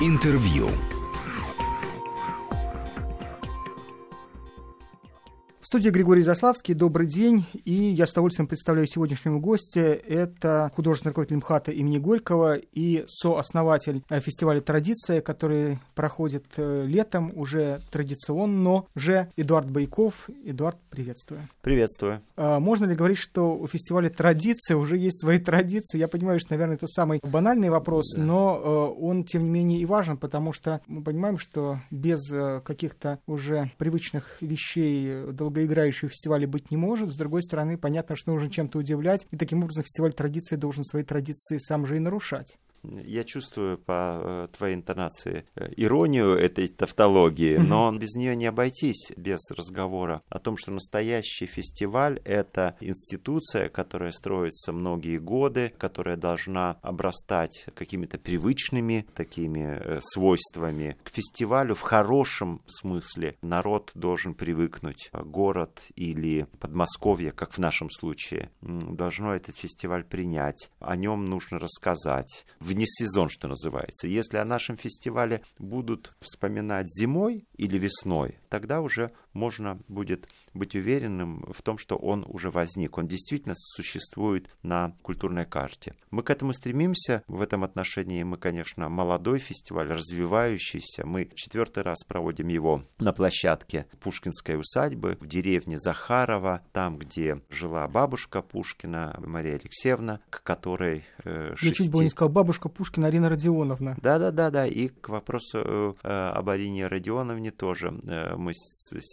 Интервью. Студии Григорий Заславский. Добрый день. И я с удовольствием представляю сегодняшнего гостя. Это художественный руководитель МХАТа имени Горького и сооснователь э, фестиваля «Традиция», который проходит э, летом уже традиционно же Эдуард Байков. Эдуард, приветствую. Приветствую. А можно ли говорить, что у фестиваля «Традиция» уже есть свои традиции? Я понимаю, что, наверное, это самый банальный вопрос, да. но э, он, тем не менее, и важен, потому что мы понимаем, что без каких-то уже привычных вещей долго долгоиграющего фестиваля быть не может. С другой стороны, понятно, что нужно чем-то удивлять, и таким образом фестиваль традиции должен свои традиции сам же и нарушать. Я чувствую по э, твоей интонации э, иронию этой тавтологии, но без нее не обойтись, без разговора о том, что настоящий фестиваль — это институция, которая строится многие годы, которая должна обрастать какими-то привычными такими э, свойствами. К фестивалю в хорошем смысле народ должен привыкнуть. Город или Подмосковье, как в нашем случае, должно этот фестиваль принять. О нем нужно рассказать вне сезон, что называется. Если о нашем фестивале будут вспоминать зимой или весной, тогда уже можно будет быть уверенным в том, что он уже возник, он действительно существует на культурной карте. Мы к этому стремимся, в этом отношении мы, конечно, молодой фестиваль, развивающийся. Мы четвертый раз проводим его на площадке Пушкинской усадьбы в деревне Захарова, там, где жила бабушка Пушкина, Мария Алексеевна, к которой... Э, шести... Я чуть было не сказал, бабушка Пушкина Арина Родионовна. Да-да-да, и к вопросу э, об Арине Родионовне тоже э, мы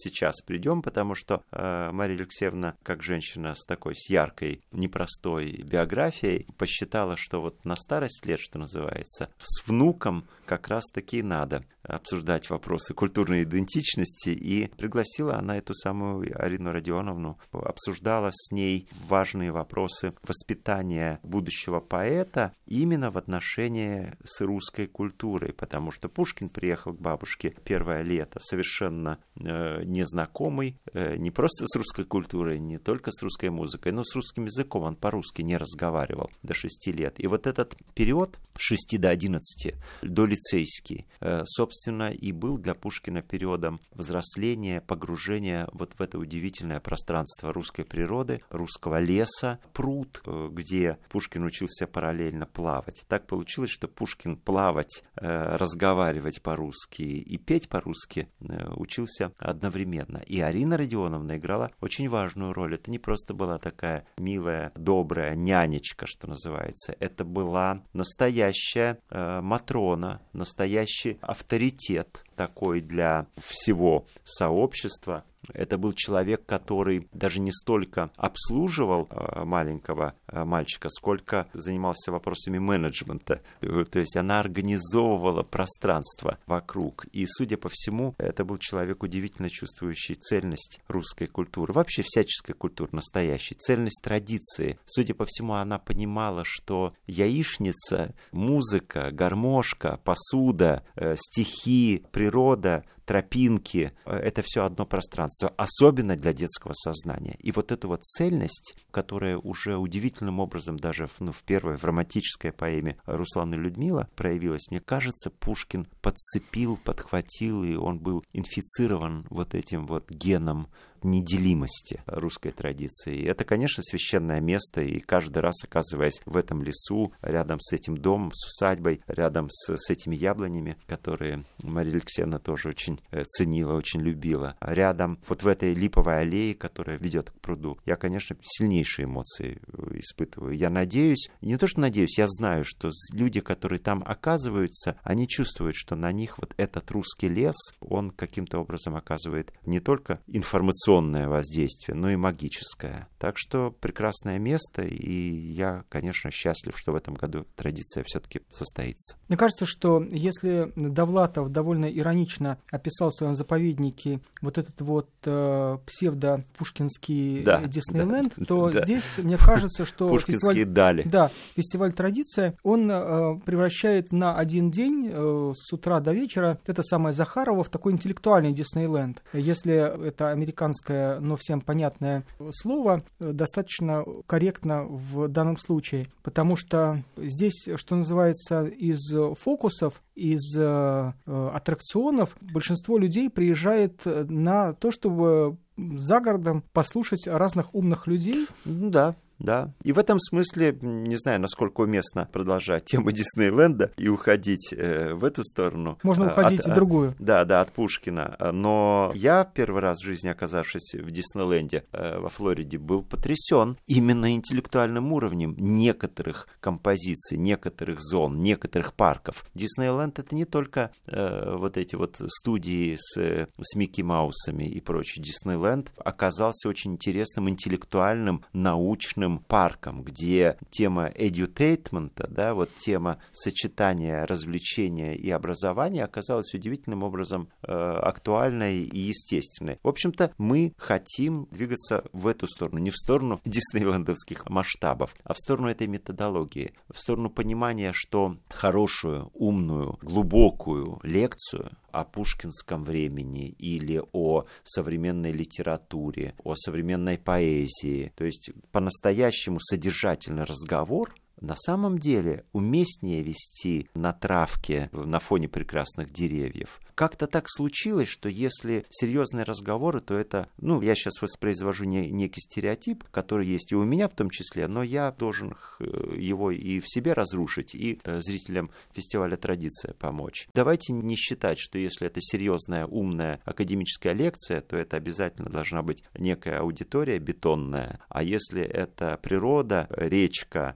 сейчас придем, потому что э, Мария Алексеевна, как женщина с такой, с яркой, непростой биографией, посчитала, что вот на старость лет, что называется, с внуком как раз-таки надо обсуждать вопросы культурной идентичности, и пригласила она эту самую Арину Родионовну, обсуждала с ней важные вопросы воспитания будущего поэта именно в отношении с русской культурой, потому что Пушкин приехал к бабушке первое лето совершенно э, незнакомый, э, не просто с русской культурой, не только с русской музыкой, но с русским языком, он по-русски не разговаривал до шести лет. И вот этот период с 6 до 11, до лицейский, э, собственно, и был для Пушкина периодом взросления, погружения вот в это удивительное пространство русской природы, русского леса, пруд, э, где Пушкин учился параллельно плавать. Так получилось, что Пушкин плавать, разговаривать по-русски и петь по-русски учился одновременно. И Арина Родионовна играла очень важную роль. Это не просто была такая милая, добрая нянечка, что называется. Это была настоящая Матрона, настоящий авторитет такой для всего сообщества, это был человек, который даже не столько обслуживал э, маленького э, мальчика, сколько занимался вопросами менеджмента. Э, то есть она организовывала пространство вокруг. И, судя по всему, это был человек, удивительно чувствующий цельность русской культуры, вообще всяческой культуры настоящей, цельность традиции. Судя по всему, она понимала, что яичница, музыка, гармошка, посуда, стихи, природа, природа тропинки, э, это все одно пространство, особенно для детского сознания. И вот эту вот цельность, которая уже удивительным образом даже в, ну, в первой, в романтической поэме Руслана Людмила проявилась, мне кажется, Пушкин подцепил, подхватил, и он был инфицирован вот этим вот геном неделимости русской традиции. И это, конечно, священное место, и каждый раз, оказываясь в этом лесу, рядом с этим домом, с усадьбой, рядом с, с этими яблонями, которые Мария Алексеевна тоже очень э, ценила, очень любила, рядом вот в этой липовой аллее, которая ведет к пруду, я, конечно, сильнейшие эмоции э, испытываю. Я надеюсь, не то что надеюсь, я знаю, что люди, которые там оказываются, они чувствуют, что на них вот этот русский лес, он каким-то образом оказывает не только информационное воздействие, но и магическое. Так что прекрасное место, и я, конечно, счастлив, что в этом году традиция все-таки состоится. Мне кажется, что если Довлатов довольно иронично в своем заповеднике вот этот вот э, псевдо-пушкинский да, Диснейленд, да, то да. здесь, мне кажется, что фестиваль, дали. Да, фестиваль «Традиция», он э, превращает на один день э, с утра до вечера это самое Захарова в такой интеллектуальный Диснейленд. Если это американское, но всем понятное слово, э, достаточно корректно в данном случае, потому что здесь, что называется, из фокусов, из э, аттракционов большинство людей приезжает на то, чтобы за городом послушать разных умных людей. Да, да. И в этом смысле, не знаю, насколько уместно продолжать тему Диснейленда и уходить э, в эту сторону. Можно уходить от, в другую. Да, да, от Пушкина. Но я первый раз в жизни, оказавшись в Диснейленде э, во Флориде, был потрясен именно интеллектуальным уровнем некоторых композиций, некоторых зон, некоторых парков. Диснейленд это не только э, вот эти вот студии с, с Микки Маусами и прочее. Диснейленд оказался очень интересным интеллектуальным, научным научным парком, где тема edutainment, да, вот тема сочетания развлечения и образования оказалась удивительным образом э, актуальной и естественной. В общем-то, мы хотим двигаться в эту сторону, не в сторону диснейлендовских масштабов, а в сторону этой методологии, в сторону понимания, что хорошую, умную, глубокую лекцию о пушкинском времени или о современной литературе, о современной поэзии. То есть по-настоящему содержательный разговор на самом деле уместнее вести на травке на фоне прекрасных деревьев. Как-то так случилось, что если серьезные разговоры, то это, ну, я сейчас воспроизвожу не, некий стереотип, который есть и у меня в том числе, но я должен э, его и в себе разрушить, и э, зрителям фестиваля «Традиция» помочь. Давайте не считать, что если это серьезная, умная академическая лекция, то это обязательно должна быть некая аудитория бетонная, а если это природа, речка,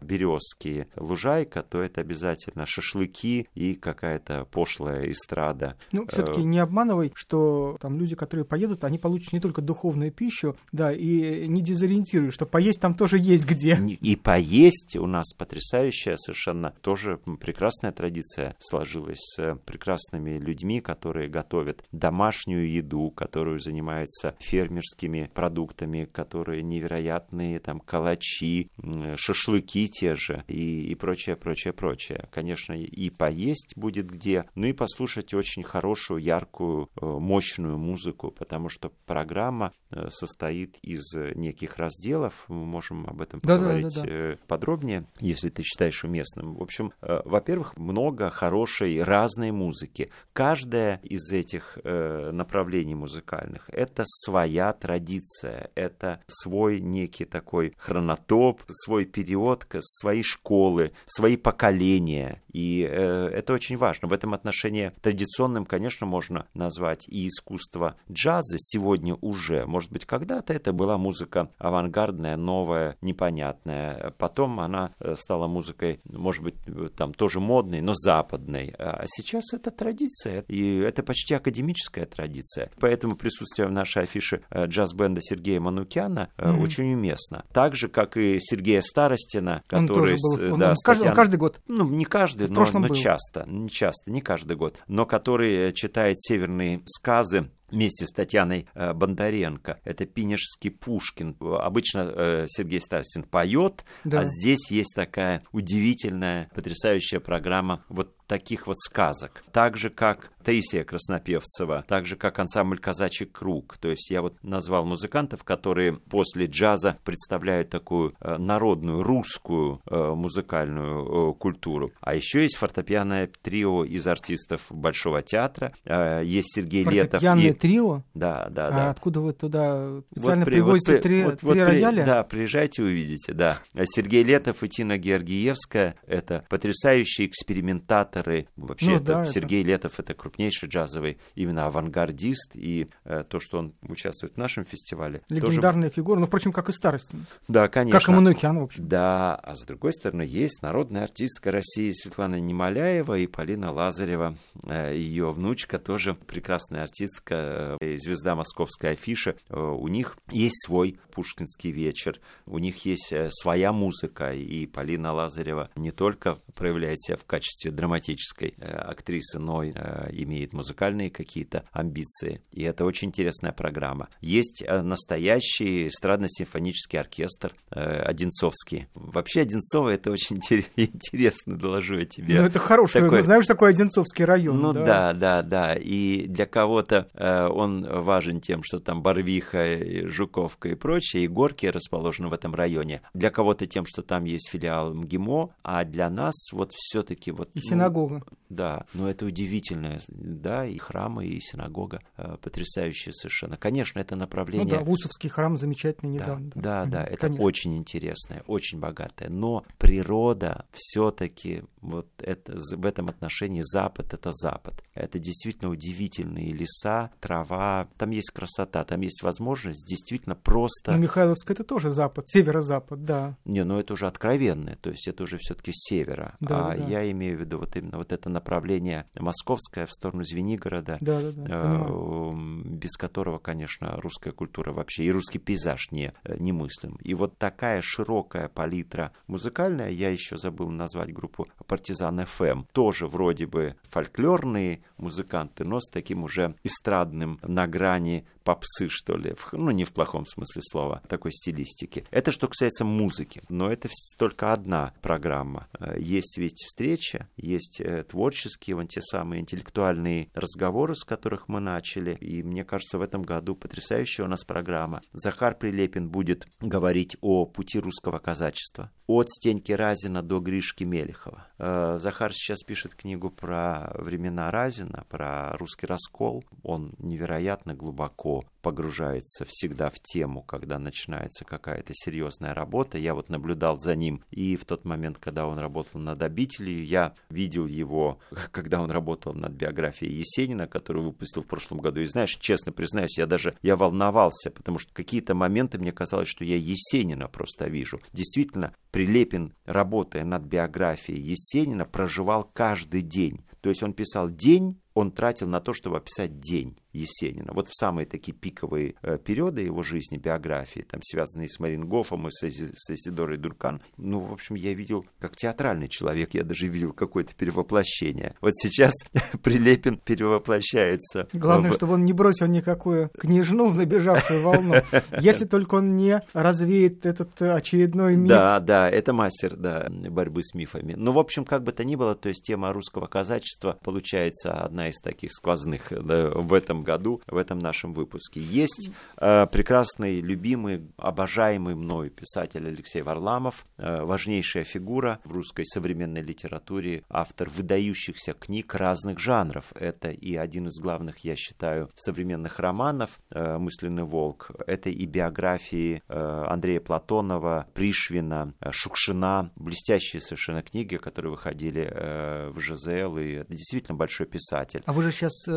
березки, лужайка, то это обязательно шашлыки и какая-то пошлая эстрада. Ну, все-таки не обманывай, что там люди, которые поедут, они получат не только духовную пищу, да, и не дезориентируй, что поесть там тоже есть где. И поесть у нас потрясающая совершенно тоже прекрасная традиция сложилась с прекрасными людьми, которые готовят домашнюю еду, которую занимаются фермерскими продуктами, которые невероятные, там, калачи, шашлыки те же и, и прочее, прочее, прочее. Конечно, и поесть будет где, ну и послушать очень хорошую, яркую, э, мощную музыку, потому что программа э, состоит из неких разделов. Мы можем об этом поговорить да, да, да, да. подробнее, если ты считаешь уместным. В общем, э, во-первых, много хорошей разной музыки. Каждая из этих направлений музыкальных — это своя традиция, это свой некий такой хронотоп, свой период, свои школы, свои поколения. И это очень важно. В этом отношении традиционным, конечно, можно назвать и искусство джаза сегодня уже. Может быть, когда-то это была музыка авангардная, новая, непонятная. Потом она э, стала музыкой, может быть, э, там тоже модной, но западной. А сейчас это традиция, и это почти академическая традиция. Поэтому присутствие в нашей афише э, джаз-бенда Сергея Манукяна mm-hmm. очень уместно. Так же, как и Сергея Старостина, который... Он тоже был, да, он, каждый, он каждый год. Ну, не каждый, но, но часто. Не часто, не каждый год. Но который читает северные сказы вместе с Татьяной э, Бондаренко. Это Пинежский Пушкин. Обычно э, Сергей Старостин поет, да. а здесь есть такая удивительная, потрясающая программа вот таких вот сказок. Так же, как Таисия Краснопевцева, так же, как ансамбль «Казачий круг». То есть я вот назвал музыкантов, которые после джаза представляют такую э, народную, русскую музыкальную культуру. А еще есть фортепианное трио из артистов Большого театра. Есть Сергей Летов. И... трио? Да, да, а да. откуда вы туда специально вот, привозите вот, три, вот, три вот, рояля? Да, приезжайте, увидите, да. Сергей Летов и Тина Георгиевская — это потрясающие экспериментаторы. Вообще, ну, это да, Сергей это... Летов это крупнейший джазовый именно авангардист, и э, то, что он участвует в нашем фестивале. Легендарная тоже... фигура, ну, впрочем, как и Старостин. Да, конечно. Как и Манукян, в общем. Да, а с другой стороны, есть народная артистка России Светлана Немоляева и Полина Лазарева, э, ее внучка, тоже прекрасная артистка, это звезда московской афиши, у них есть свой пушкинский вечер, у них есть своя музыка, и Полина Лазарева не только проявляет себя в качестве драматической актрисы, но и имеет музыкальные какие-то амбиции. И это очень интересная программа. Есть настоящий эстрадно-симфонический оркестр Одинцовский. Вообще Одинцово это очень интересно, доложу я тебе. Ну, это хороший, такой... знаешь, такой Одинцовский район. Ну, да, да, да. да. И для кого-то э, он важен тем, что там Барвиха, Жуковка и прочее, и горки расположены в этом районе. Для кого-то тем, что там есть филиал МГИМО, а для нас вот все-таки вот... И синагога. Ну, да, но это удивительное, да, и храмы, и синагога э, потрясающие совершенно. Конечно, это направление... Ну да, Вусовский храм замечательный недавно. Да, да, да, да это Конечно. очень интересное, очень богатое. Но природа все-таки вот это, в этом отношении Запад — это Запад. Это действительно удивительные леса, трава, там есть красота, там есть возможность действительно просто... Ну, Михайловск — это тоже Запад, северо-запад, да. Не, ну это уже откровенное, то есть это уже все-таки с севера. Да, а да. я имею в виду вот именно вот это направление московское в сторону Звенигорода, да, да, да, э, без которого, конечно, русская культура вообще и русский пейзаж не, э, немыслим. И вот такая широкая палитра музыкальная, я еще забыл назвать группу партизан ФМ. Тоже вроде бы фольклорные музыканты, но с таким уже эстрадным на грани попсы, что ли, ну, не в плохом смысле слова, такой стилистики. Это что касается музыки, но это только одна программа. Э, есть ведь встреча, есть э, творческие, вон те самые интеллектуальные разговоры, с которых мы начали, и мне кажется, в этом году потрясающая у нас программа. Захар Прилепин будет говорить о пути русского казачества, от Стеньки Разина до Гришки Мелехова. Э, Захар сейчас пишет книгу про времена Разина, про русский раскол. Он невероятно глубоко погружается всегда в тему, когда начинается какая-то серьезная работа. Я вот наблюдал за ним и в тот момент, когда он работал над «Обителью», я видел его, когда он работал над биографией Есенина, которую выпустил в прошлом году. И знаешь, честно признаюсь, я даже я волновался, потому что какие-то моменты мне казалось, что я Есенина просто вижу. Действительно, Прилепин, работая над биографией Есенина, проживал каждый день. То есть он писал день, он тратил на то, чтобы описать день. Есенина. Вот в самые такие пиковые э, периоды его жизни, биографии, там, связанные с Марингофом и с, Исидорой Дуркан, ну, в общем, я видел, как театральный человек, я даже видел какое-то перевоплощение. Вот сейчас Прилепин перевоплощается. Главное, в... чтобы он не бросил никакую княжну в набежавшую волну. Если только он не развеет этот очередной миф. Да, да, это мастер, да, борьбы с мифами. Ну, в общем, как бы то ни было, то есть тема русского казачества получается одна из таких сквозных да, в этом году в этом нашем выпуске. Есть э, прекрасный, любимый, обожаемый мной писатель Алексей Варламов, э, важнейшая фигура в русской современной литературе, автор выдающихся книг разных жанров. Это и один из главных, я считаю, современных романов э, «Мысленный волк». Это и биографии э, Андрея Платонова, Пришвина, э, Шукшина, блестящие совершенно книги, которые выходили э, в ЖЗЛ, и это действительно большой писатель. А вы же сейчас э,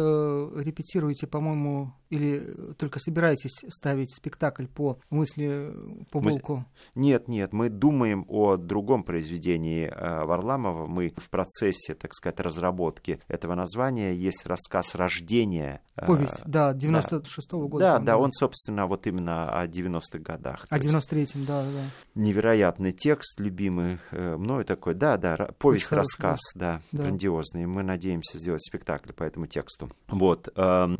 репетируете планируете, по-моему, или только собираетесь ставить спектакль по мысли по мы... волку? Нет, нет, мы думаем о другом произведении э, Варламова. Мы в процессе, так сказать, разработки этого названия. Есть рассказ «Рождение». Э, Повесть, да, 96-го года. Да, да, он, собственно, вот именно о 90-х годах. О 93-м, да, да. Невероятный текст, любимый э, мною такой. Да, да, повесть-рассказ, да, да, грандиозный. Мы надеемся сделать спектакль по этому тексту. Вот.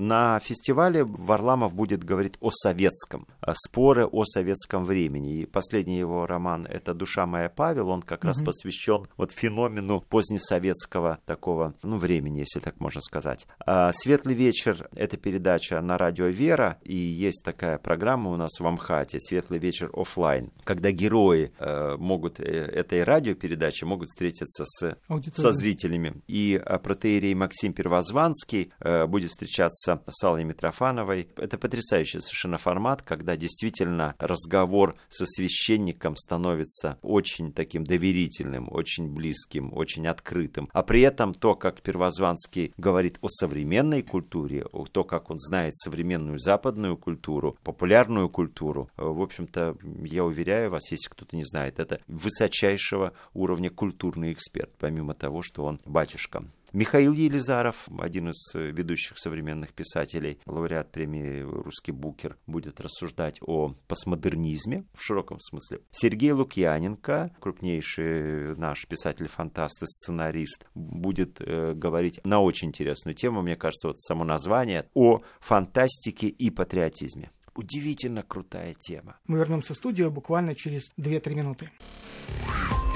На фестивале Варламов будет говорить о советском, споры о советском времени. И последний его роман это «Душа моя Павел», он как mm-hmm. раз посвящен вот феномену позднесоветского такого, ну, времени, если так можно сказать. А «Светлый вечер» — это передача на радио «Вера», и есть такая программа у нас в Амхате «Светлый вечер офлайн», когда герои э, могут э, этой радиопередачи могут встретиться с, со зрителями. И э, протеерей Максим Первозванский э, будет встречаться с Аллой Митрофановой. Это потрясающий совершенно формат, когда действительно разговор со священником становится очень таким доверительным, очень близким, очень открытым. А при этом то, как Первозванский говорит о современной культуре, то, как он знает современную западную культуру, популярную культуру, в общем-то, я уверяю вас, если кто-то не знает, это высочайшего уровня культурный эксперт, помимо того, что он батюшка. Михаил Елизаров, один из ведущих современных писателей, лауреат премии «Русский букер», будет рассуждать о постмодернизме в широком смысле. Сергей Лукьяненко, крупнейший наш писатель-фантаст и сценарист, будет э, говорить на очень интересную тему, мне кажется, вот само название, о фантастике и патриотизме. Удивительно крутая тема. Мы вернемся в студию буквально через 2-3 минуты.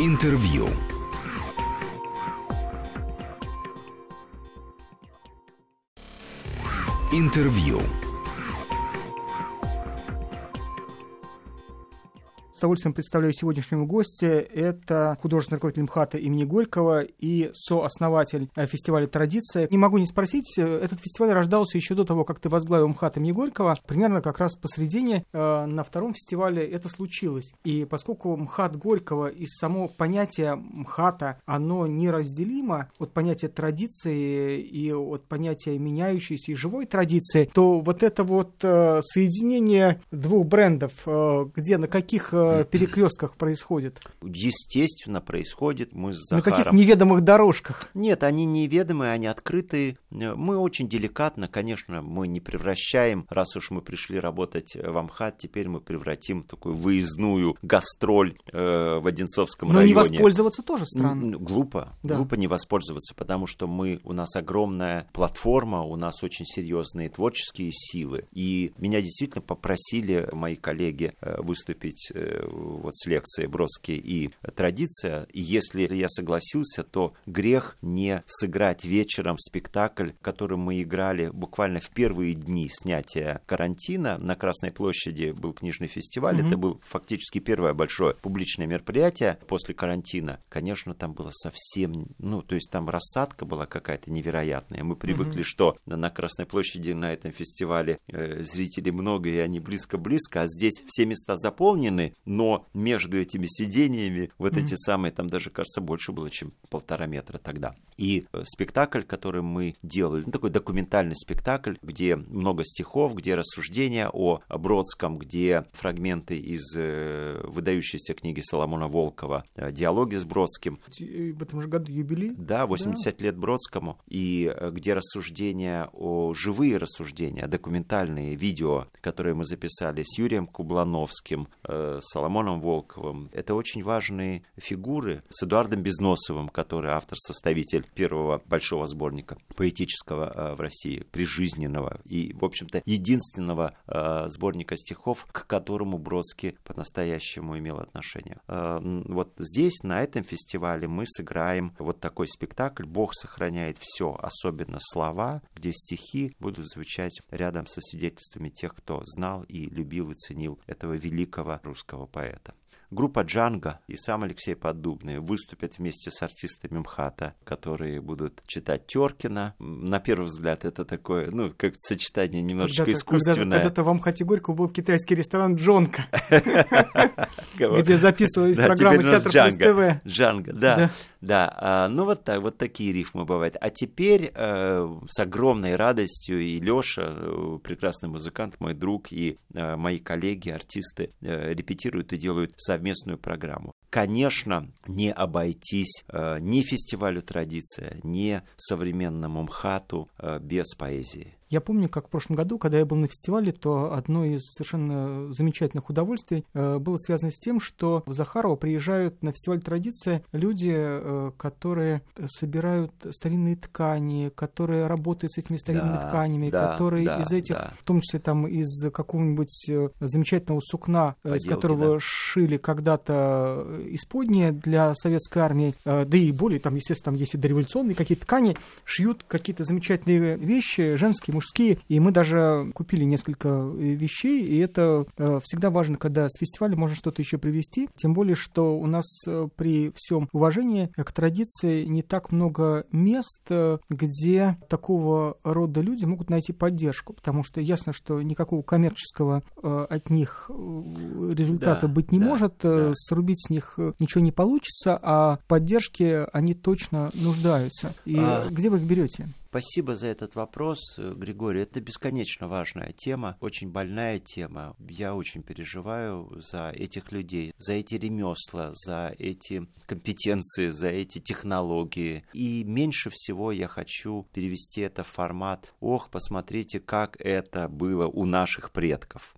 Интервью. Интервью. С удовольствием представляю сегодняшнего гостя. Это художественный руководитель МХАТа имени Горького и сооснователь э, фестиваля «Традиция». Не могу не спросить, э, этот фестиваль рождался еще до того, как ты возглавил МХАТ имени Горького. Примерно как раз посередине э, на втором фестивале это случилось. И поскольку МХАТ Горького и само понятие МХАТа, оно неразделимо от понятия традиции и от понятия меняющейся и живой традиции, то вот это вот соединение двух брендов, где на каких перекрестках происходит? Естественно, происходит. Мы с Захаром... На каких неведомых дорожках? Нет, они неведомые, они открытые. Мы очень деликатно, конечно, мы не превращаем, раз уж мы пришли работать в Амхат, теперь мы превратим такую выездную гастроль э, в Одинцовском Но районе. Но не воспользоваться тоже странно. Глупо, да. глупо не воспользоваться, потому что мы, у нас огромная платформа, у нас очень серьезные творческие силы. И меня действительно попросили мои коллеги э, выступить э, вот с лекцией Бродский и традиция. И если я согласился, то грех не сыграть вечером спектакль, который мы играли буквально в первые дни снятия карантина. На Красной площади был книжный фестиваль. Mm-hmm. Это был фактически первое большое публичное мероприятие после карантина. Конечно, там было совсем, ну, то есть там рассадка была какая-то невероятная. Мы привыкли, mm-hmm. что на Красной площади на этом фестивале э, зрителей много и они близко-близко, а здесь все места заполнены, но между этими сидениями вот mm-hmm. эти самые, там даже, кажется, больше было, чем полтора метра тогда. И э, спектакль, который мы делали, ну, такой документальный спектакль, где много стихов, где рассуждения о Бродском, где фрагменты из э, выдающейся книги Соломона Волкова э, «Диалоги с Бродским». В этом же году юбилей? Да, 80 да. лет Бродскому. И где рассуждения о живые рассуждения, документальные видео, которые мы записали с Юрием Кублановским, с Соломоном Волковым. Это очень важные фигуры с Эдуардом Безносовым, который автор-составитель первого большого сборника поэтического э, в России, прижизненного и, в общем-то, единственного э, сборника стихов, к которому Бродский по-настоящему имел отношение. Э, вот здесь, на этом фестивале, мы сыграем вот такой спектакль «Бог сохраняет все, особенно слова», где стихи будут звучать рядом со свидетельствами тех, кто знал и любил и ценил этого великого русского поэта. Группа Джанга и сам Алексей Поддубный выступят вместе с артистами МХАТа, которые будут читать Теркина. На первый взгляд это такое, ну, как сочетание немножечко когда искусственное. Когда-то в МХАТе Горького был китайский ресторан Джонка, где записывались программы Театра ТВ. Джанга, да. Да, а, ну вот так, вот такие рифмы бывают. А теперь э, с огромной радостью и Лёша, э, прекрасный музыкант, мой друг, и э, мои коллеги, артисты репетируют и делают совместную программу. Конечно, не обойтись ни фестивалю «Традиция», ни современному МХАТу без поэзии. Я помню, как в прошлом году, когда я был на фестивале, то одно из совершенно замечательных удовольствий э, было связано с тем, что в Захарова приезжают на фестиваль традиция люди, э, которые собирают старинные ткани, которые работают с этими старинными да, тканями, да, которые да, из этих, да. в том числе там из какого-нибудь э, замечательного сукна, Поделки, из которого да. шили когда-то исподние для советской армии, да и более, там, естественно, там есть и дореволюционные какие-то ткани, шьют какие-то замечательные вещи, женские, мужские, и мы даже купили несколько э, вещей, и это э, всегда важно, когда с фестиваля можно что-то еще привезти, тем более, что у нас э, при всем уважении к традиции не так много мест, где такого рода люди могут найти поддержку, потому что ясно, что никакого коммерческого от них результата да, быть не да, может, да. срубить с них ничего не получится, а поддержки они точно нуждаются. И а... где вы их берете? Спасибо за этот вопрос, Григорий. Это бесконечно важная тема, очень больная тема. Я очень переживаю за этих людей, за эти ремесла, за эти компетенции, за эти технологии. И меньше всего я хочу перевести это в формат «Ох, посмотрите, как это было у наших предков».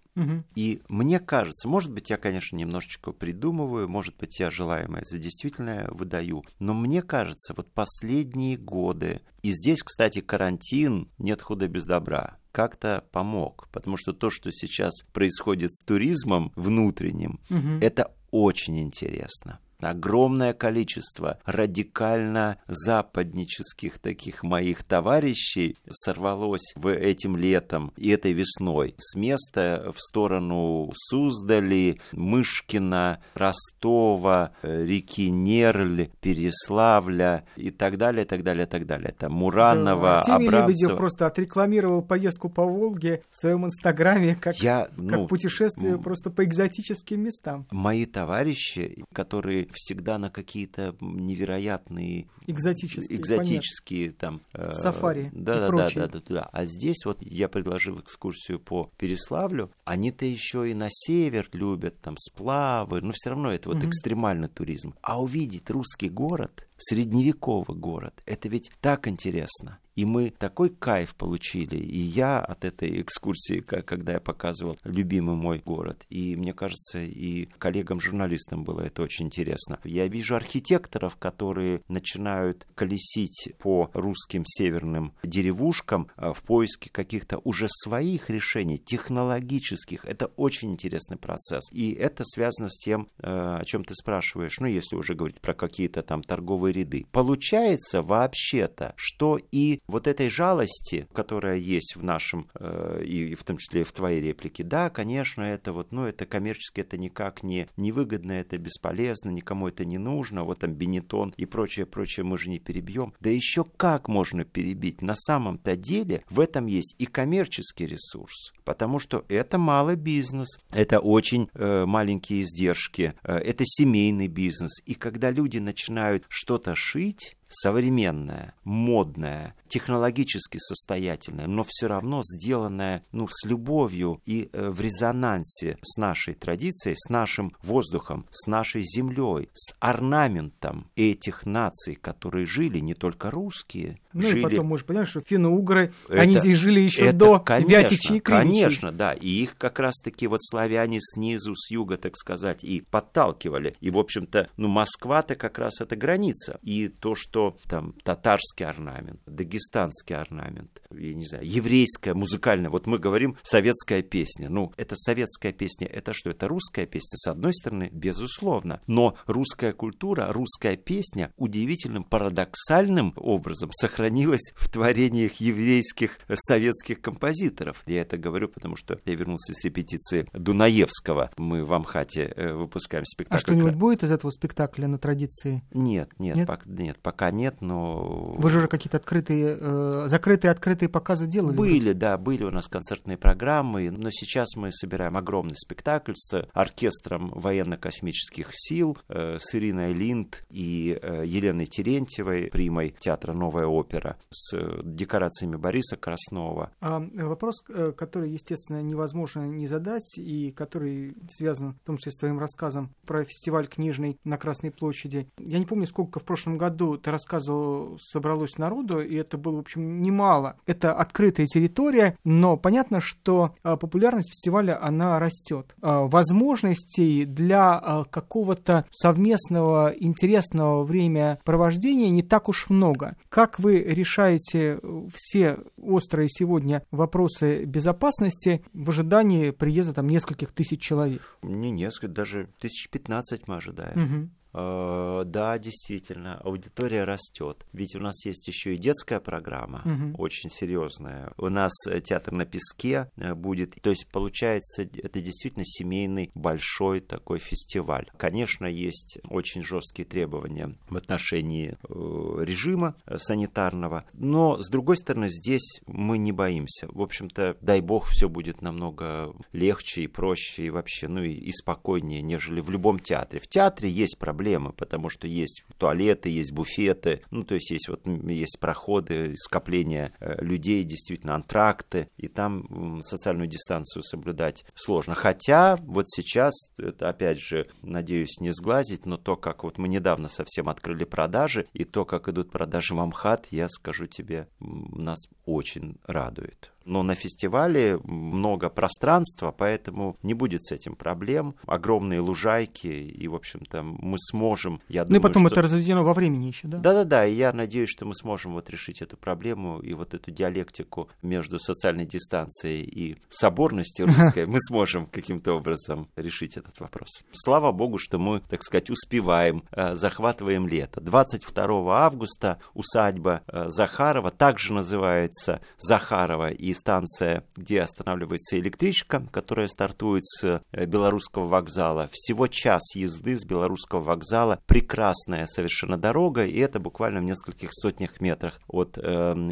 И мне кажется, может быть, я, конечно, немножечко придумываю, может быть, я желаемое за действительное выдаю, но мне кажется, вот последние годы, и здесь, кстати, карантин, нет худа без добра, как-то помог, потому что то, что сейчас происходит с туризмом внутренним, угу. это очень интересно огромное количество радикально западнических таких моих товарищей сорвалось в этим летом и этой весной с места в сторону Суздали, Мышкина, Ростова, э, реки Нерль, Переславля и так далее, так далее, так далее. Там Муранова, да, Артемий Лебедев просто отрекламировал поездку по Волге в своем инстаграме как, Я, ну, как путешествие просто по экзотическим местам. Мои товарищи, которые всегда на какие-то невероятные экзотические, экзотические там э, сафари да, да, да, да, да, да. А здесь вот я предложил экскурсию по Переславлю. Они-то еще и на север любят, там сплавы, но все равно это вот угу. экстремальный туризм. А увидеть русский город, средневековый город, это ведь так интересно. И мы такой кайф получили. И я от этой экскурсии, когда я показывал любимый мой город. И мне кажется, и коллегам-журналистам было это очень интересно. Я вижу архитекторов, которые начинают колесить по русским северным деревушкам э, в поиске каких-то уже своих решений, технологических. Это очень интересный процесс. И это связано с тем, э, о чем ты спрашиваешь, ну, если уже говорить про какие-то там торговые ряды. Получается вообще-то, что и вот этой жалости, которая есть в нашем, э, и в том числе в твоей реплике, да, конечно, это вот, ну, это коммерчески, это никак не невыгодно, это бесполезно, никому это не нужно, вот там Бенетон и прочее, прочее мы же не перебьем. Да еще как можно перебить? На самом-то деле в этом есть и коммерческий ресурс, потому что это малый бизнес, это очень э, маленькие издержки, э, это семейный бизнес. И когда люди начинают что-то шить, современная, модная, технологически состоятельная, но все равно сделанная ну, с любовью и э, в резонансе с нашей традицией, с нашим воздухом, с нашей землей, с орнаментом этих наций, которые жили, не только русские. Ну жили... и потом, мы же понимаем, что финно-угры, это, они здесь жили еще это, до конечно, Вятичи и Кривичи. Конечно, да, и их как раз-таки вот славяне снизу, с юга, так сказать, и подталкивали. И, в общем-то, ну, Москва-то как раз это граница. И то, что что там татарский орнамент, дагестанский орнамент, я не знаю, еврейская, музыкальная. Вот мы говорим советская песня. Ну, это советская песня, это что? Это русская песня, с одной стороны, безусловно. Но русская культура, русская песня удивительным, парадоксальным образом сохранилась в творениях еврейских советских композиторов. Я это говорю, потому что я вернулся с репетиции Дунаевского. Мы в Амхате э, выпускаем спектакль. А что-нибудь будет из этого спектакля на традиции? Нет, нет, нет, пока, нет пока нет, но... Вы же уже какие-то открытые, э, закрытые, открытые показы делали? Были, да, были у нас концертные программы, но сейчас мы собираем огромный спектакль с оркестром военно-космических сил, э, с Ириной Линд и э, Еленой Терентьевой, примой театра «Новая опера», с декорациями Бориса Краснова. А вопрос, э, который, естественно, невозможно не задать, и который связан в том числе с твоим рассказом про фестиваль книжный на Красной площади. Я не помню, сколько в прошлом году ты рассказывал, собралось народу, и это было, в общем, немало. Это открытая территория, но понятно, что а, популярность фестиваля, она растет. А, возможностей для а, какого-то совместного интересного времяпровождения не так уж много. Как вы решаете все острые сегодня вопросы безопасности в ожидании приезда там нескольких тысяч человек? Не несколько, даже тысяч пятнадцать мы ожидаем. Угу. Э, да, действительно, аудитория растет. Ведь у нас есть еще и детская программа, угу. очень серьезная. У нас э, театр на песке э, будет. То есть, получается, это действительно семейный большой такой фестиваль. Конечно, есть очень жесткие требования в отношении режима санитарного, но, с другой стороны, здесь мы не боимся. В общем-то, дай бог, все будет намного легче и проще, и вообще, ну и, и спокойнее, нежели в любом театре. В театре есть проблемы проблемы, потому что есть туалеты, есть буфеты, ну, то есть есть вот есть проходы, скопления э, людей, действительно, антракты, и там социальную дистанцию соблюдать сложно. Хотя вот сейчас, это опять же, надеюсь, не сглазить, но то, как вот мы недавно совсем открыли продажи, и то, как идут продажи в Амхат, я скажу тебе, нас очень радует но на фестивале много пространства, поэтому не будет с этим проблем. Огромные лужайки, и, в общем-то, мы сможем, я думаю, Ну и потом что... это разведено во времени еще, да? Да-да-да, и я надеюсь, что мы сможем вот решить эту проблему и вот эту диалектику между социальной дистанцией и соборностью русской мы сможем каким-то образом решить этот вопрос. Слава богу, что мы, так сказать, успеваем, э, захватываем лето. 22 августа усадьба э, Захарова, также называется Захарова и станция, где останавливается электричка, которая стартует с э, белорусского вокзала. Всего час езды с белорусского вокзала. Прекрасная совершенно дорога, и это буквально в нескольких сотнях метрах от э,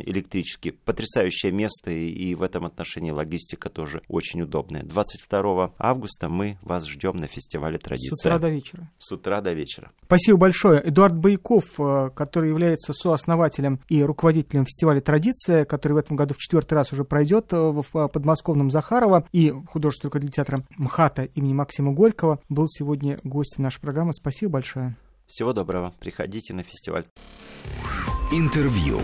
электрички. Потрясающее место, и, в этом отношении логистика тоже очень удобная. 22 августа мы вас ждем на фестивале традиции. С утра до вечера. С утра до вечера. Спасибо большое. Эдуард Байков, э, который является сооснователем и руководителем фестиваля «Традиция», который в этом году в четвертый раз уже пройдет э, в подмосковном Захарова и художественный руководитель театра МХАТа имени Максима Горького, был сегодня гостем нашей программы. Спасибо большое. Всего доброго. Приходите на фестиваль. Интервью.